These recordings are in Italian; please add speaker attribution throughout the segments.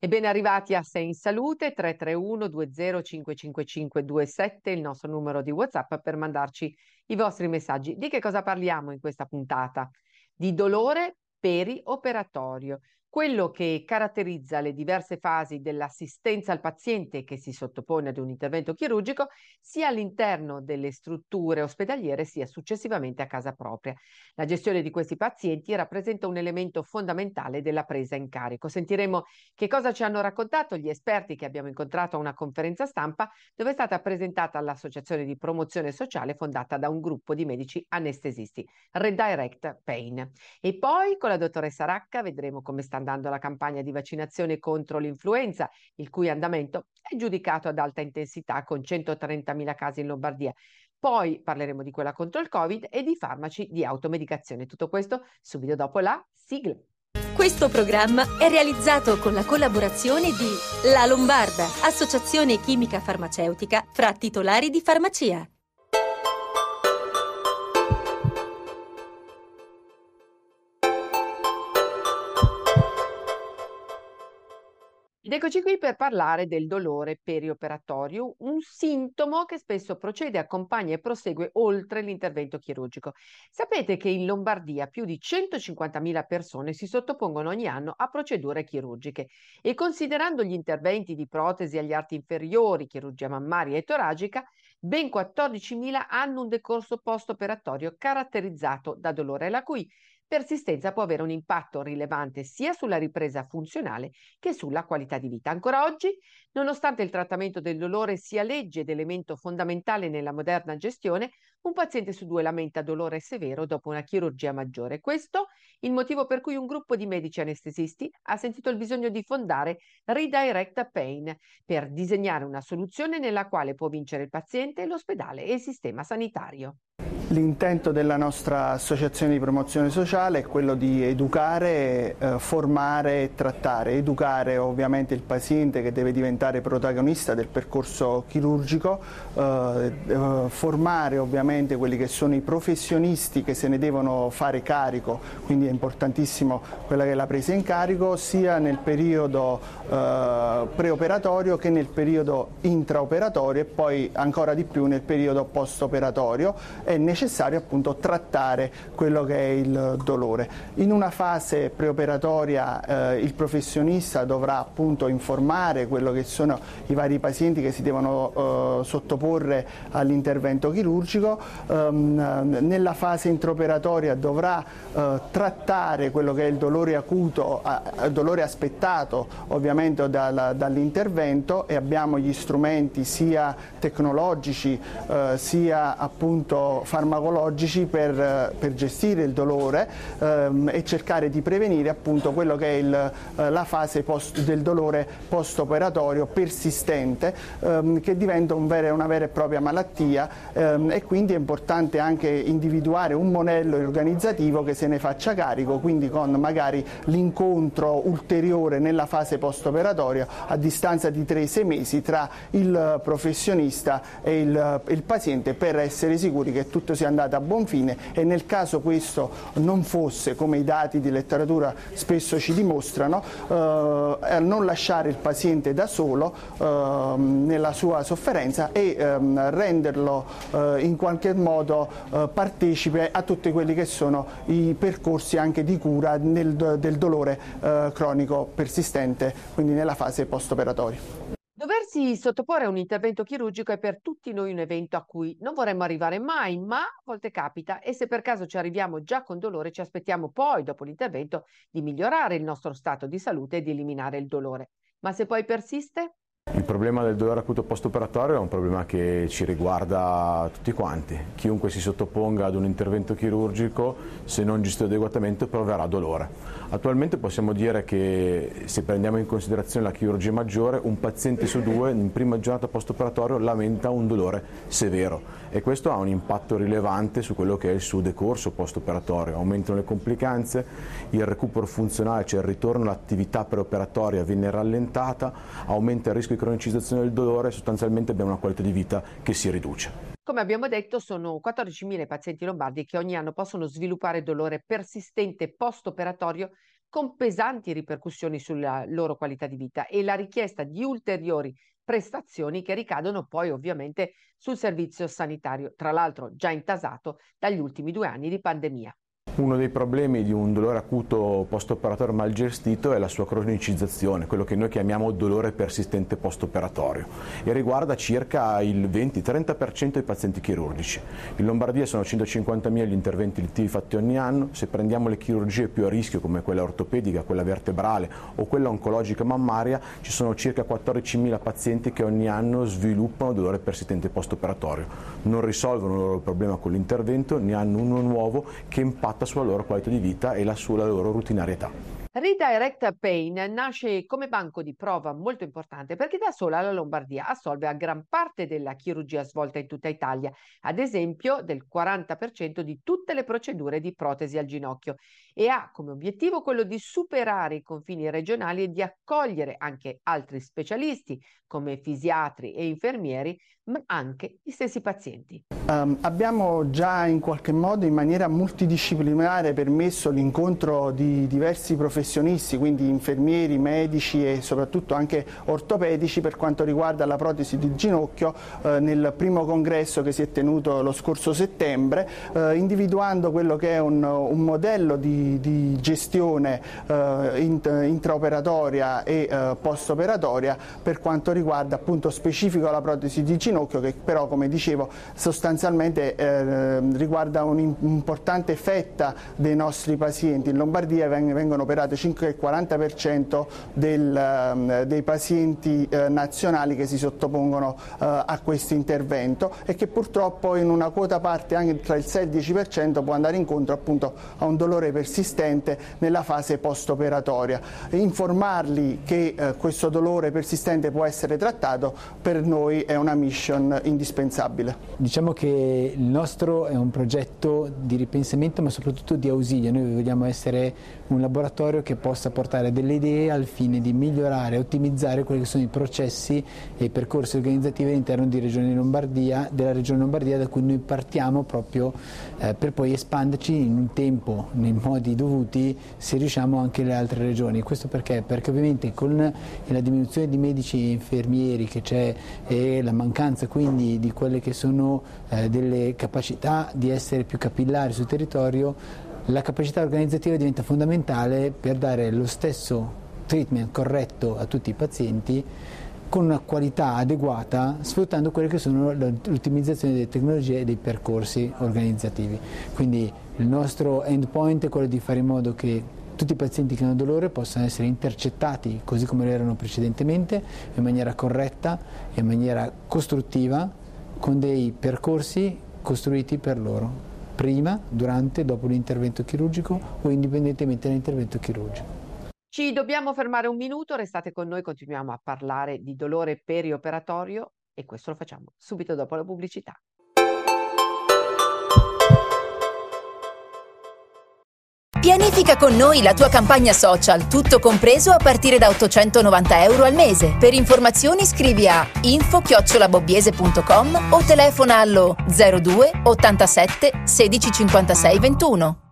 Speaker 1: E ben arrivati a Sei in Salute 331 20 27, il nostro numero di WhatsApp per mandarci i vostri messaggi. Di che cosa parliamo in questa puntata? Di dolore perioperatorio quello che caratterizza le diverse fasi dell'assistenza al paziente che si sottopone ad un intervento chirurgico sia all'interno delle strutture ospedaliere sia successivamente a casa propria. La gestione di questi pazienti rappresenta un elemento fondamentale della presa in carico. Sentiremo che cosa ci hanno raccontato gli esperti che abbiamo incontrato a una conferenza stampa dove è stata presentata l'associazione di promozione sociale fondata da un gruppo di medici anestesisti, Redirect Pain. E poi con la dottoressa Racca vedremo come sta andando la campagna di vaccinazione contro l'influenza, il cui andamento è giudicato ad alta intensità con 130.000 casi in Lombardia. Poi parleremo di quella contro il Covid e di farmaci di automedicazione. Tutto questo subito dopo la sigla.
Speaker 2: Questo programma è realizzato con la collaborazione di La Lombarda, associazione chimica farmaceutica fra titolari di farmacia.
Speaker 1: Ed eccoci qui per parlare del dolore perioperatorio, un sintomo che spesso procede, accompagna e prosegue oltre l'intervento chirurgico. Sapete che in Lombardia più di 150.000 persone si sottopongono ogni anno a procedure chirurgiche e considerando gli interventi di protesi agli arti inferiori, chirurgia mammaria e toracica, ben 14.000 hanno un decorso post-operatorio caratterizzato da dolore, la cui persistenza può avere un impatto rilevante sia sulla ripresa funzionale che sulla qualità di vita. Ancora oggi, nonostante il trattamento del dolore sia legge ed elemento fondamentale nella moderna gestione, un paziente su due lamenta dolore severo dopo una chirurgia maggiore. Questo il motivo per cui un gruppo di medici anestesisti ha sentito il bisogno di fondare Redirect Pain per disegnare una soluzione nella quale può vincere il paziente, l'ospedale e il sistema sanitario.
Speaker 3: L'intento della nostra associazione di promozione sociale è quello di educare, eh, formare e trattare. Educare ovviamente il paziente che deve diventare protagonista del percorso chirurgico, eh, eh, formare ovviamente quelli che sono i professionisti che se ne devono fare carico, quindi è importantissimo quella che è la presa in carico sia nel periodo eh, preoperatorio che nel periodo intraoperatorio e poi ancora di più nel periodo post-operatorio è necessario appunto trattare quello che è il dolore. In una fase preoperatoria eh, il professionista dovrà appunto informare quello che sono i vari pazienti che si devono eh, sottoporre all'intervento chirurgico, ehm, nella fase intraoperatoria dovrà eh, trattare quello che è il dolore acuto, il dolore aspettato ovviamente dal, dall'intervento e abbiamo gli strumenti sia tecnologici eh, sia appunto farmacologici per, per gestire il dolore ehm, e cercare di prevenire appunto quello che è il, eh, la fase post, del dolore post-operatorio persistente ehm, che diventa un vera, una vera e propria malattia ehm, e quindi è importante anche individuare un modello organizzativo che se ne faccia carico, quindi con magari l'incontro ulteriore nella fase post-operatoria a distanza di 3-6 mesi tra il professionista e il, il paziente per essere sicuri che tutto sia andato a buon fine e nel caso questo non fosse, come i dati di letteratura spesso ci dimostrano, eh, non lasciare il paziente da solo eh, nella sua sofferenza e ehm, renderlo eh, in qualche modo eh, partecipe a tutti quelli che sono i percorsi anche di cura nel, del dolore eh, cronico persistente, quindi nella fase post-operatoria.
Speaker 1: Doversi sottoporre a un intervento chirurgico è per tutti noi un evento a cui non vorremmo arrivare mai, ma a volte capita e se per caso ci arriviamo già con dolore ci aspettiamo poi, dopo l'intervento, di migliorare il nostro stato di salute e di eliminare il dolore. Ma se poi persiste?
Speaker 4: Il problema del dolore acuto post-operatorio è un problema che ci riguarda tutti quanti. Chiunque si sottoponga ad un intervento chirurgico, se non gestito adeguatamente, proverà dolore. Attualmente possiamo dire che se prendiamo in considerazione la chirurgia maggiore, un paziente su due in prima giornata post-operatorio lamenta un dolore severo e questo ha un impatto rilevante su quello che è il suo decorso post-operatorio. Aumentano le complicanze, il recupero funzionale, cioè il ritorno all'attività preoperatoria viene rallentata, aumenta il rischio di cronicizzazione del dolore, sostanzialmente abbiamo una qualità di vita che si riduce.
Speaker 1: Come abbiamo detto, sono 14.000 pazienti lombardi che ogni anno possono sviluppare dolore persistente post-operatorio con pesanti ripercussioni sulla loro qualità di vita e la richiesta di ulteriori prestazioni che ricadono poi ovviamente sul servizio sanitario, tra l'altro già intasato dagli ultimi due anni di pandemia.
Speaker 4: Uno dei problemi di un dolore acuto post-operatorio mal gestito è la sua cronicizzazione, quello che noi chiamiamo dolore persistente post-operatorio e riguarda circa il 20-30% dei pazienti chirurgici. In Lombardia sono 150.000 gli interventi elettivi fatti ogni anno, se prendiamo le chirurgie più a rischio come quella ortopedica, quella vertebrale o quella oncologica mammaria, ci sono circa 14.000 pazienti che ogni anno sviluppano dolore persistente post-operatorio. Non risolvono il loro problema con l'intervento, ne hanno uno nuovo che impatta sulla loro qualità di vita e la sulla loro routinarietà.
Speaker 1: Redirect Pain nasce come banco di prova molto importante perché da sola la Lombardia assolve a gran parte della chirurgia svolta in tutta Italia, ad esempio del 40% di tutte le procedure di protesi al ginocchio e ha come obiettivo quello di superare i confini regionali e di accogliere anche altri specialisti come fisiatri e infermieri, ma anche gli stessi pazienti.
Speaker 3: Um, abbiamo già in qualche modo in maniera multidisciplinare permesso l'incontro di diversi professionisti, professionisti, quindi infermieri, medici e soprattutto anche ortopedici per quanto riguarda la protesi di ginocchio eh, nel primo congresso che si è tenuto lo scorso settembre, eh, individuando quello che è un, un modello di, di gestione eh, intraoperatoria e eh, postoperatoria per quanto riguarda appunto specifico la protesi di ginocchio che però come dicevo sostanzialmente eh, riguarda un'importante fetta dei nostri pazienti. In Lombardia vengono operati 35-40% del, ehm, dei pazienti eh, nazionali che si sottopongono eh, a questo intervento e che purtroppo in una quota parte anche tra il 6 e il 10% può andare incontro appunto a un dolore persistente nella fase post-operatoria. Informarli che eh, questo dolore persistente può essere trattato per noi è una mission indispensabile.
Speaker 5: Diciamo che il nostro è un progetto di ripensamento ma soprattutto di ausilio, noi vogliamo essere un laboratorio che possa portare delle idee al fine di migliorare e ottimizzare quelli che sono i processi e i percorsi organizzativi all'interno della regione Lombardia da cui noi partiamo proprio eh, per poi espanderci in un tempo, nei modi dovuti, se riusciamo anche le altre regioni. Questo perché? Perché ovviamente con la diminuzione di medici e infermieri che c'è e la mancanza quindi di quelle che sono eh, delle capacità di essere più capillari sul territorio, la capacità organizzativa diventa fondamentale per dare lo stesso treatment corretto a tutti i pazienti con una qualità adeguata sfruttando quelle che sono l'ottimizzazione delle tecnologie e dei percorsi organizzativi. Quindi il nostro endpoint è quello di fare in modo che tutti i pazienti che hanno dolore possano essere intercettati così come lo erano precedentemente, in maniera corretta, in maniera costruttiva, con dei percorsi costruiti per loro, prima, durante, dopo l'intervento chirurgico o indipendentemente dall'intervento chirurgico.
Speaker 1: Ci dobbiamo fermare un minuto, restate con noi, continuiamo a parlare di dolore perioperatorio e questo lo facciamo subito dopo la pubblicità.
Speaker 2: Pianifica con noi la tua campagna social, tutto compreso a partire da 890 euro al mese. Per informazioni scrivi a info-bobbiese.com o telefona allo 02 87 16 56 21.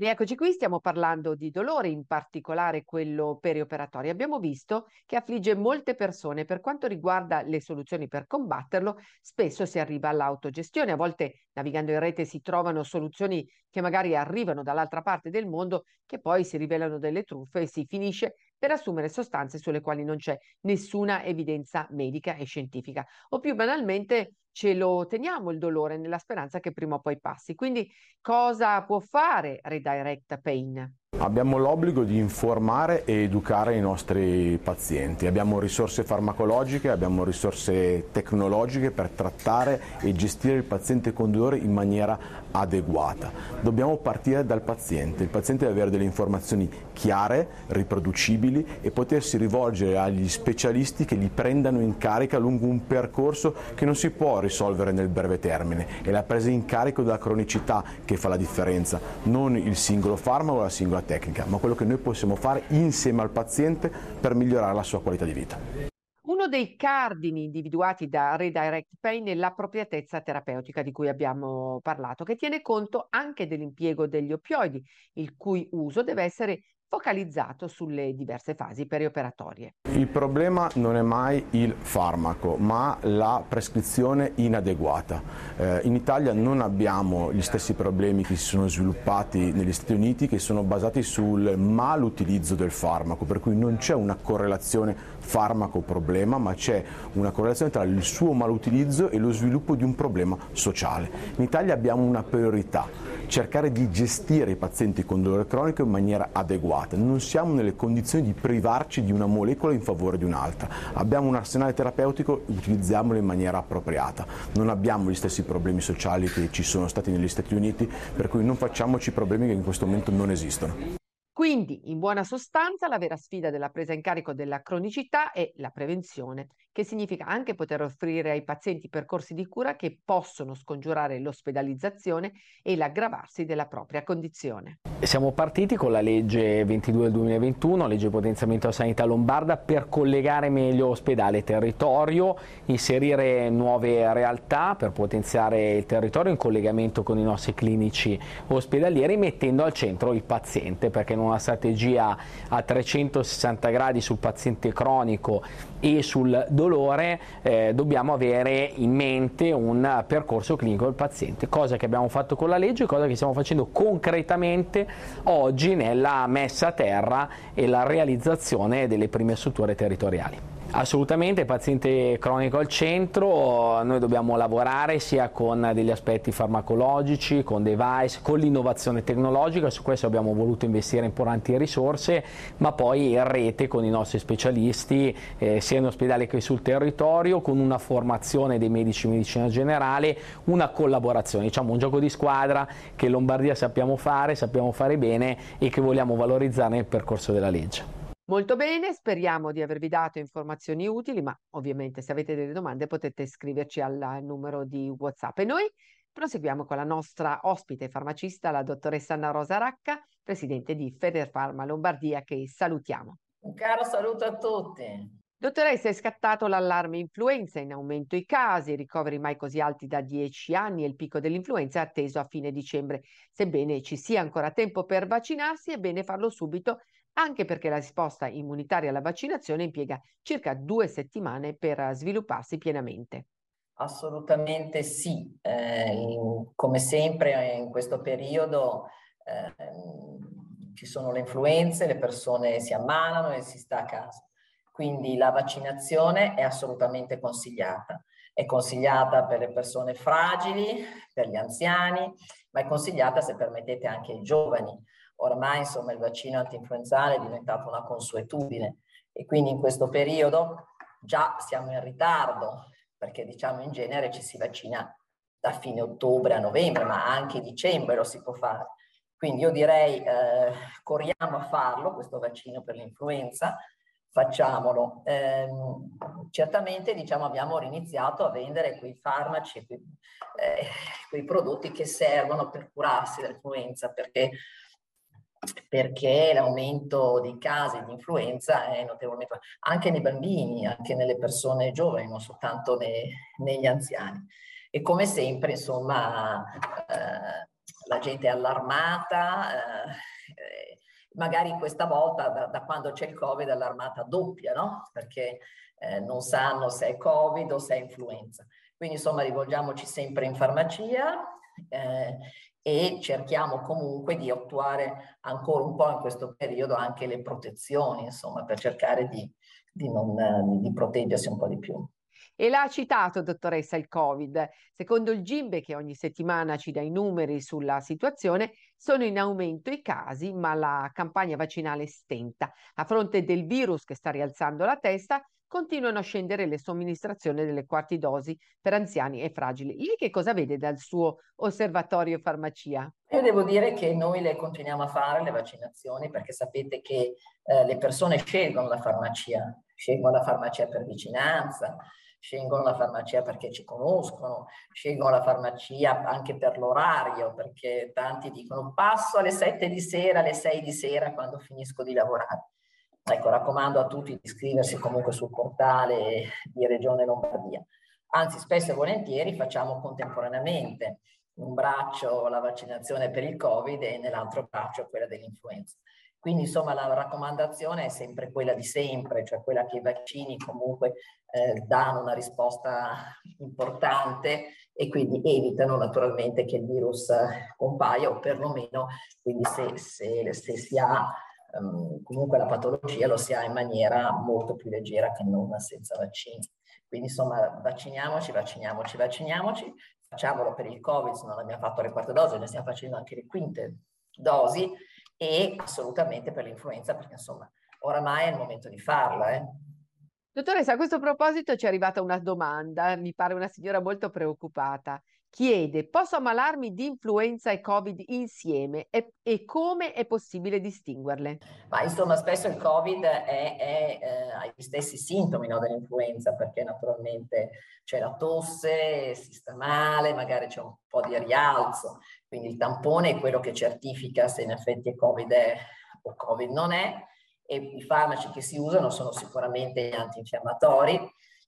Speaker 1: Rieccoci qui, stiamo parlando di dolore, in particolare quello perioperatorio. Abbiamo visto che affligge molte persone. Per quanto riguarda le soluzioni per combatterlo, spesso si arriva all'autogestione. A volte navigando in rete si trovano soluzioni che magari arrivano dall'altra parte del mondo, che poi si rivelano delle truffe e si finisce per assumere sostanze sulle quali non c'è nessuna evidenza medica e scientifica. O più banalmente ce lo teniamo il dolore nella speranza che prima o poi passi. Quindi cosa può fare Redirect Pain?
Speaker 4: Abbiamo l'obbligo di informare e educare i nostri pazienti, abbiamo risorse farmacologiche, abbiamo risorse tecnologiche per trattare e gestire il paziente con dolore in maniera adeguata. Dobbiamo partire dal paziente, il paziente deve avere delle informazioni chiare, riproducibili e potersi rivolgere agli specialisti che li prendano in carica lungo un percorso che non si può risolvere nel breve termine, è la presa in carico della cronicità che fa la differenza, non il singolo farmaco o la singola tecnica tecnica, ma quello che noi possiamo fare insieme al paziente per migliorare la sua qualità di vita.
Speaker 1: Uno dei cardini individuati da Redirect Pain è l'appropriatezza terapeutica di cui abbiamo parlato, che tiene conto anche dell'impiego degli oppioidi, il cui uso deve essere focalizzato sulle diverse fasi perioperatorie.
Speaker 4: Il problema non è mai il farmaco, ma la prescrizione inadeguata. Eh, in Italia non abbiamo gli stessi problemi che si sono sviluppati negli Stati Uniti, che sono basati sul malutilizzo del farmaco, per cui non c'è una correlazione farmaco-problema, ma c'è una correlazione tra il suo malutilizzo e lo sviluppo di un problema sociale. In Italia abbiamo una priorità, cercare di gestire i pazienti con dolore cronico in maniera adeguata. Non siamo nelle condizioni di privarci di una molecola in favore di un'altra. Abbiamo un arsenale terapeutico, utilizziamolo in maniera appropriata. Non abbiamo gli stessi problemi sociali che ci sono stati negli Stati Uniti, per cui non facciamoci problemi che in questo momento non esistono.
Speaker 1: Quindi, in buona sostanza, la vera sfida della presa in carico della cronicità è la prevenzione, che significa anche poter offrire ai pazienti percorsi di cura che possono scongiurare l'ospedalizzazione e l'aggravarsi della propria condizione.
Speaker 6: Siamo partiti con la legge 22 del 2021, legge di potenziamento della sanità lombarda, per collegare meglio ospedale e territorio, inserire nuove realtà per potenziare il territorio in collegamento con i nostri clinici ospedalieri, mettendo al centro il paziente, perché non una strategia a 360 gradi sul paziente cronico e sul dolore, eh, dobbiamo avere in mente un percorso clinico del paziente, cosa che abbiamo fatto con la legge, cosa che stiamo facendo concretamente oggi nella messa a terra e la realizzazione delle prime strutture territoriali. Assolutamente, paziente cronico al centro, noi dobbiamo lavorare sia con degli aspetti farmacologici, con device, con l'innovazione tecnologica, su questo abbiamo voluto investire importanti risorse, ma poi in rete con i nostri specialisti, eh, sia in ospedale che sul territorio, con una formazione dei medici di medicina generale, una collaborazione, diciamo un gioco di squadra che in Lombardia sappiamo fare, sappiamo fare bene e che vogliamo valorizzare nel percorso della legge.
Speaker 1: Molto bene, speriamo di avervi dato informazioni utili, ma ovviamente se avete delle domande potete scriverci al numero di WhatsApp. E noi proseguiamo con la nostra ospite farmacista, la dottoressa Anna Rosa Racca, presidente di Federfarma Lombardia, che salutiamo.
Speaker 7: Un caro saluto a tutti.
Speaker 1: Dottoressa, è scattato l'allarme influenza, in aumento i casi, ricoveri mai così alti da dieci anni e il picco dell'influenza è atteso a fine dicembre. Sebbene ci sia ancora tempo per vaccinarsi, è bene farlo subito anche perché la risposta immunitaria alla vaccinazione impiega circa due settimane per svilupparsi pienamente.
Speaker 7: Assolutamente sì, eh, come sempre in questo periodo eh, ci sono le influenze, le persone si ammalano e si sta a casa. Quindi la vaccinazione è assolutamente consigliata. È consigliata per le persone fragili, per gli anziani, ma è consigliata, se permettete, anche ai giovani Ormai insomma il vaccino antinfluenzale è diventato una consuetudine e quindi in questo periodo già siamo in ritardo perché diciamo in genere ci si vaccina da fine ottobre a novembre, ma anche dicembre lo si può fare. Quindi io direi eh, corriamo a farlo questo vaccino per l'influenza, facciamolo. Eh, certamente diciamo, abbiamo riniziato a vendere quei farmaci, quei, eh, quei prodotti che servono per curarsi dell'influenza, perché perché l'aumento dei casi di influenza è notevolmente anche nei bambini, anche nelle persone giovani, non soltanto nei, negli anziani. E come sempre, insomma, eh, la gente è allarmata, eh, magari questa volta da, da, quando c'è il Covid è allarmata doppia, no? Perché eh, non sanno se è Covid o se è influenza. Quindi insomma rivolgiamoci sempre in farmacia eh, e cerchiamo comunque di attuare ancora un po' in questo periodo anche le protezioni, insomma, per cercare di, di, non, di proteggersi un po' di più.
Speaker 1: E l'ha citato, dottoressa, il Covid. Secondo il GIMBE, che ogni settimana ci dà i numeri sulla situazione, sono in aumento i casi, ma la campagna vaccinale stenta. A fronte del virus che sta rialzando la testa, continuano a scendere le somministrazioni delle quarti dosi per anziani e fragili. Lì che cosa vede dal suo osservatorio farmacia?
Speaker 7: Io devo dire che noi le continuiamo a fare le vaccinazioni perché sapete che eh, le persone scelgono la farmacia, scelgono la farmacia per vicinanza, scelgono la farmacia perché ci conoscono, scelgono la farmacia anche per l'orario, perché tanti dicono passo alle 7 di sera, alle 6 di sera quando finisco di lavorare ecco, raccomando a tutti di iscriversi comunque sul portale di Regione Lombardia. Anzi, spesso e volentieri facciamo contemporaneamente un braccio la vaccinazione per il Covid e nell'altro braccio quella dell'influenza. Quindi insomma la raccomandazione è sempre quella di sempre, cioè quella che i vaccini comunque eh, danno una risposta importante e quindi evitano naturalmente che il virus compaia o perlomeno quindi se, se, se si ha um, comunque la patologia lo si ha in maniera molto più leggera che non senza vaccini. Quindi insomma vacciniamoci, vacciniamoci, vacciniamoci, facciamolo per il Covid, se non abbiamo fatto le quarte dosi, ne stiamo facendo anche le quinte dosi e assolutamente per l'influenza perché insomma oramai è il momento di farla. Eh.
Speaker 1: Dottoressa, a questo proposito ci è arrivata una domanda, mi pare una signora molto preoccupata. Chiede, posso ammalarmi di influenza e Covid insieme? E, e come è possibile distinguerle?
Speaker 7: Ma insomma, spesso il Covid è, è, eh, ha gli stessi sintomi no, dell'influenza perché naturalmente c'è la tosse, si sta male, magari c'è un po' di rialzo, quindi il tampone è quello che certifica se in effetti Covid è o Covid non è. E i farmaci che si usano sono sicuramente antinfiammatori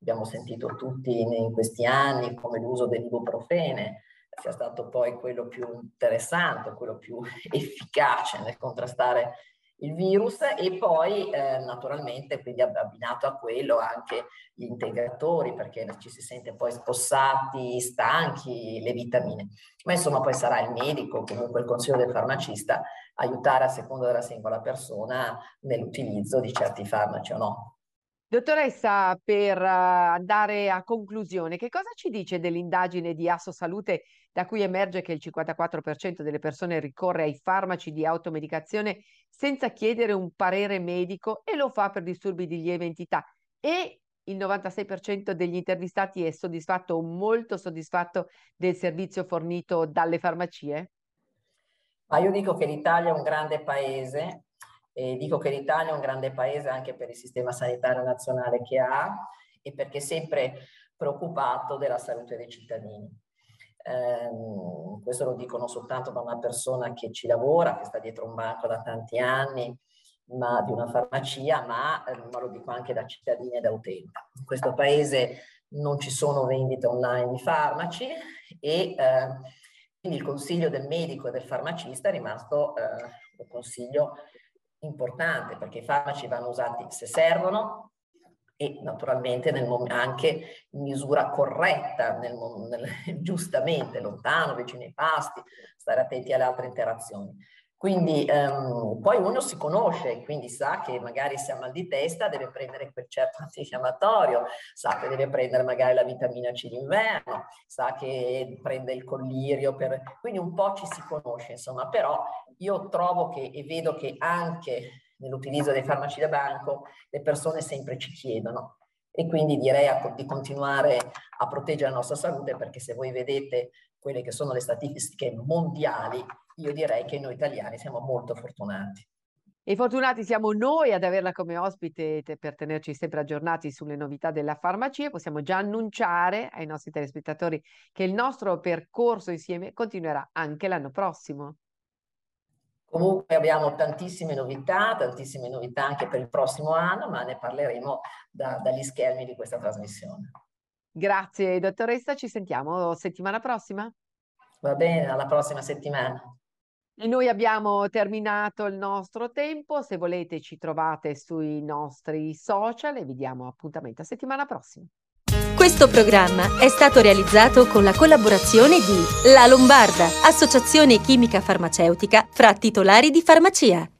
Speaker 7: abbiamo sentito tutti in questi anni come l'uso dell'ibuprofene sia stato poi quello più interessante, quello più efficace nel contrastare il virus e poi eh, naturalmente quindi abbinato a quello anche gli integratori perché ci si sente poi spossati, stanchi, le vitamine. Ma insomma poi sarà il medico, comunque il consiglio del farmacista, aiutare a seconda della singola persona nell'utilizzo di certi farmaci o no.
Speaker 1: Dottoressa, per uh, andare a conclusione, che cosa ci dice dell'indagine di Asso Salute da cui emerge che il 54% delle persone ricorre ai farmaci di automedicazione senza chiedere un parere medico e lo fa per disturbi di lieve entità e il 96% degli intervistati è soddisfatto o molto soddisfatto del servizio fornito dalle farmacie?
Speaker 7: Ma io dico che l'Italia è un grande paese e dico che l'Italia è un grande paese anche per il sistema sanitario nazionale che ha e perché è sempre preoccupato della salute dei cittadini. Eh, questo lo dico non soltanto da una persona che ci lavora, che sta dietro un banco da tanti anni, ma di una farmacia, ma, eh, ma lo dico anche da cittadini e da utenti. In questo paese non ci sono vendite online di farmaci e eh, quindi il consiglio del medico e del farmacista è rimasto eh, un consiglio importante perché i farmaci vanno usati se servono e naturalmente nel anche in misura corretta, nel, nel, giustamente, lontano, vicino ai pasti, stare attenti alle altre interazioni. Quindi um, poi uno si conosce, quindi sa che magari se ha mal di testa deve prendere quel certo antinfiammatorio, sa che deve prendere magari la vitamina C d'inverno, sa che prende il collirio, per... quindi un po' ci si conosce, insomma, però io trovo che e vedo che anche nell'utilizzo dei farmaci da banco le persone sempre ci chiedono. E quindi direi a, di continuare a proteggere la nostra salute perché se voi vedete quelle che sono le statistiche mondiali, io direi che noi italiani siamo molto fortunati.
Speaker 1: E fortunati siamo noi ad averla come ospite per tenerci sempre aggiornati sulle novità della farmacia. Possiamo già annunciare ai nostri telespettatori che il nostro percorso insieme continuerà anche l'anno prossimo.
Speaker 7: Comunque abbiamo tantissime novità, tantissime novità anche per il prossimo anno, ma ne parleremo da, dagli schermi di questa trasmissione.
Speaker 1: Grazie dottoressa, ci sentiamo settimana prossima.
Speaker 7: Va bene, alla prossima settimana.
Speaker 1: E noi abbiamo terminato il nostro tempo, se volete ci trovate sui nostri social e vi diamo appuntamento a settimana prossima.
Speaker 2: Questo programma è stato realizzato con la collaborazione di La Lombarda, associazione chimica farmaceutica fra titolari di farmacia.